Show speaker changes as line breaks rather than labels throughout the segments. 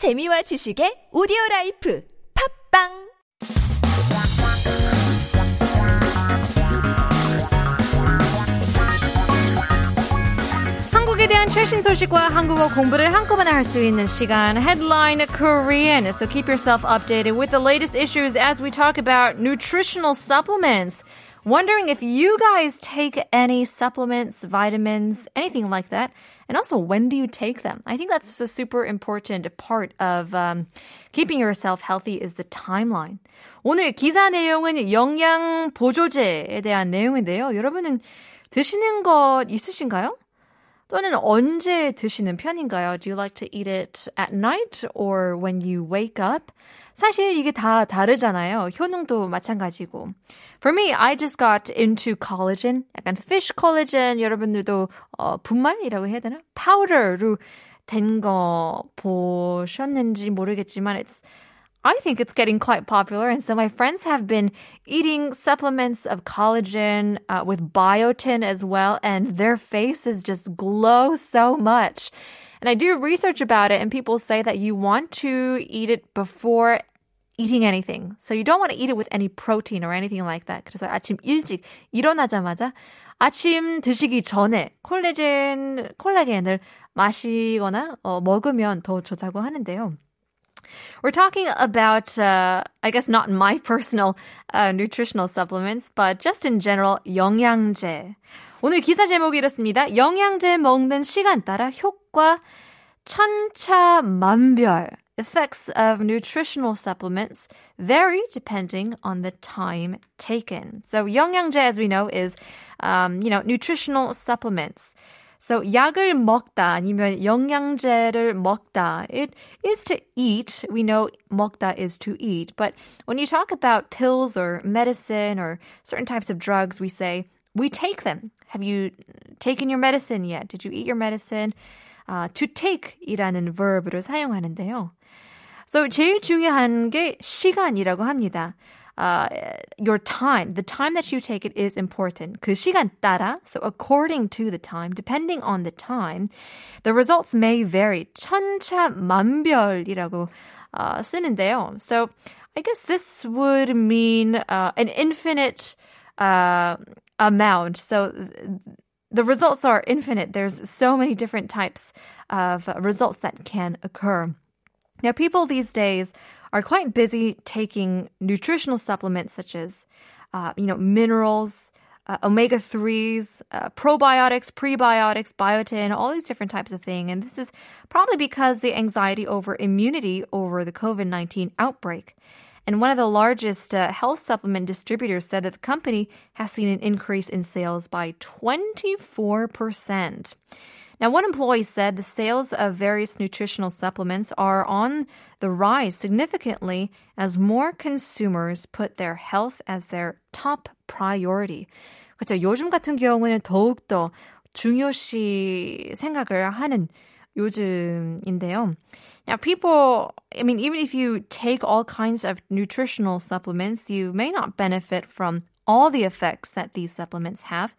재미와 지식의 오디오 라이프 팝빵
한국에 대한 최신 소식과 한국어 공부를 한꺼번에 할 수 있는 시간 Headline Korean. So keep yourself updated with the latest issues as we talk about nutritional supplements. Wondering if you guys take any supplements, vitamins, anything like that. And also, when do you take them? I think that's a super important part of um, keeping yourself healthy is the timeline. 오늘 기사 내용은 영양 보조제에 대한 내용인데요. 여러분은 드시는 것 있으신가요? 또는 언제 드시는 편인가요? Do you like to eat it at night or when you wake up? 사실 이게 다 다르잖아요. 효능도 마찬가지고. For me, I just got into collagen. 약간 fish collagen 여러분들도 어, 분말이라고 해야 되나? 파우더로 된 거 보셨는지 모르겠지만 it's I think it's getting quite popular. And so my friends have been eating supplements of collagen uh, with biotin as well. And their faces just glow so much. And I do research about it and people say that you want to eat it before eating anything. So you don't want to eat it with any protein or anything like that. 그래서 아침 일찍 일어나자마자 아침 드시기 전에 콜라겐, 콜라겐을 마시거나 어, 먹으면 더 좋다고 하는데요. We're talking about, uh, I guess not my personal uh, nutritional supplements, but just in general, 영양제. 오늘 기사 제목이 이렇습니다. 영양제 먹는 시간 따라 효과 천차만별. Effects of nutritional supplements vary depending on the time taken. So 영양제, as we know, is, um, you know, nutritional supplements. So 약을 먹다 아니면 영양제를 먹다. It is to eat. We know 먹다 is to eat. But when you talk about pills or medicine or certain types of drugs, we say we take them. Have you taken your medicine yet? Did you eat your medicine? Uh, to take이라는 verb를 사용하는데요. So 제일 중요한 게 시간이라고 합니다. Uh, your time, the time that you take it is important. 그 시간 따라, so according to the time, depending on the time, the results may vary. 천차만별이라고 uh, 쓰는데요. So I guess this would mean uh, an infinite uh, amount. So the results are infinite. There's so many different types of results that can occur. Now, people these days are quite busy taking nutritional supplements such as, uh, you know, minerals, uh, omega 3s, uh, probiotics, prebiotics, biotin, all these different types of things. And this is probably because the anxiety over immunity over the COVID 19 outbreak. And one of the largest uh, health supplement distributors said that the company has seen an increase in sales by 24%. Now, one employee said the sales of various nutritional supplements are on the rise significantly as more consumers put their health as their top priority. 그렇죠. 요즘 같은 경우는 더욱더 중요시 생각을 하는 요즘인데요. Now, people, I mean, even if you take all kinds of nutritional supplements, you may not benefit from all the effects that these supplements have.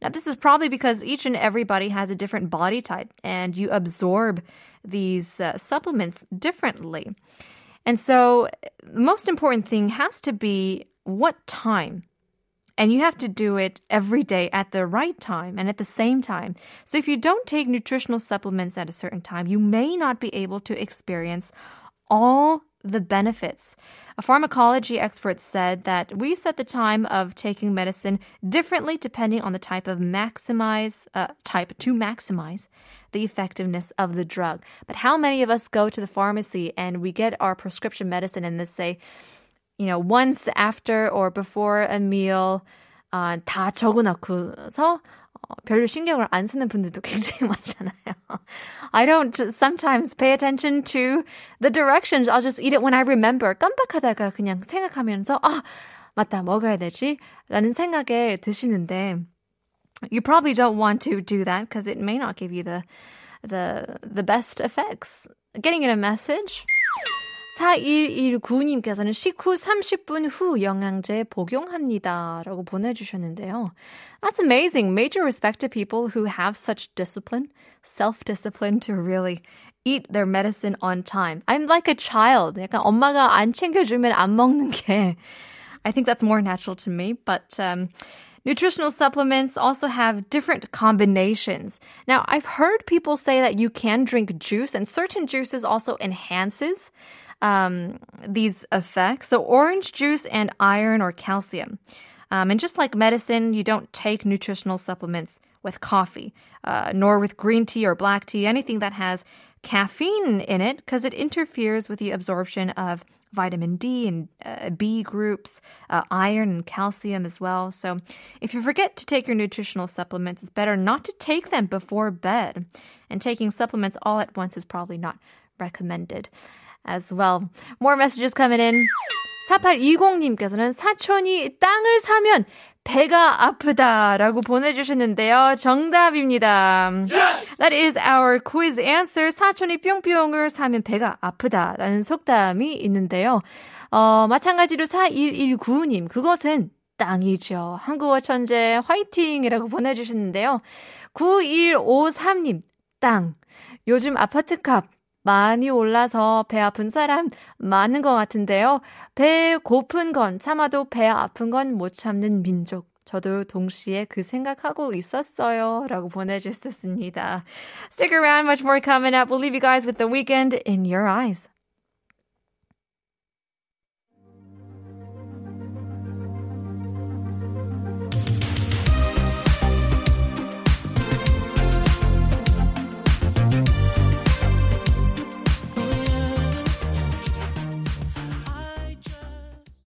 Now, this is probably because each and everybody has a different body type and you absorb these uh, supplements differently. And so, the most important thing has to be what time. And you have to do it every day at the right time and at the same time. So, if you don't take nutritional supplements at a certain time, you may not be able to experience all the benefits. A pharmacology expert said that we set the time of taking medicine differently depending on the type of maximize uh, type to maximize the effectiveness of the drug. But how many of us go to the pharmacy and we get our prescription medicine and they say, you know, once after or before a meal, 아, 다 적어놓고서 별로 신경을 안 쓰는 분들도 굉장히 많잖아요. I don't sometimes pay attention to the directions. I'll just eat it when I remember. 깜빡하다가 그냥 생각하면서 아, 맞다, 먹어야 되지. 라는 생각에 드시는데 you probably don't want to do that because it may not give you the the the best effects. Getting in a message. 4119님께서는 식후 30분 후 영양제 복용합니다. 라고 보내주셨는데요. That's amazing. Major respect to people who have such discipline, self-discipline to really eat their medicine on time. I'm like a child. 약간 엄마가 안 챙겨주면 안 먹는 게 I think that's more natural to me, but um, Nutritional supplements also have different combinations. Now, I've heard people say that you can drink juice and certain juices also enhances um, these effects. So orange juice and iron or calcium. Um, and just like medicine, you don't take nutritional supplements with coffee, uh, nor with green tea or black tea, anything that has caffeine in it, because it interferes with the absorption of vitamin D and uh, B groups, uh, iron and calcium as well. So if you forget to take your nutritional supplements, it's better not to take them before bed. And taking supplements all at once is probably not recommended as well. More messages coming in. 4820님께서는 사촌이 땅을 사면 배가 아프다라고 보내주셨는데요. 정답입니다. Yes! That is our quiz answer. 사촌이 뿅뿅을 사면 배가 아프다라는 속담이 있는데요. 어, 마찬가지로 4119님, 그것은 땅이죠. 한국어 천재 화이팅이라고 보내주셨는데요. 9153님, 땅. 요즘 아파트 값 많이 올라서 배 아픈 사람 많은 것 같은데요. 배 고픈 건 참아도 배 아픈 건 못 참는 민족. 저도 동시에 그 생각하고 있었어요. 라고 보내주셨습니다. Stick around, much more coming up. We'll leave you guys with the weekend in your eyes.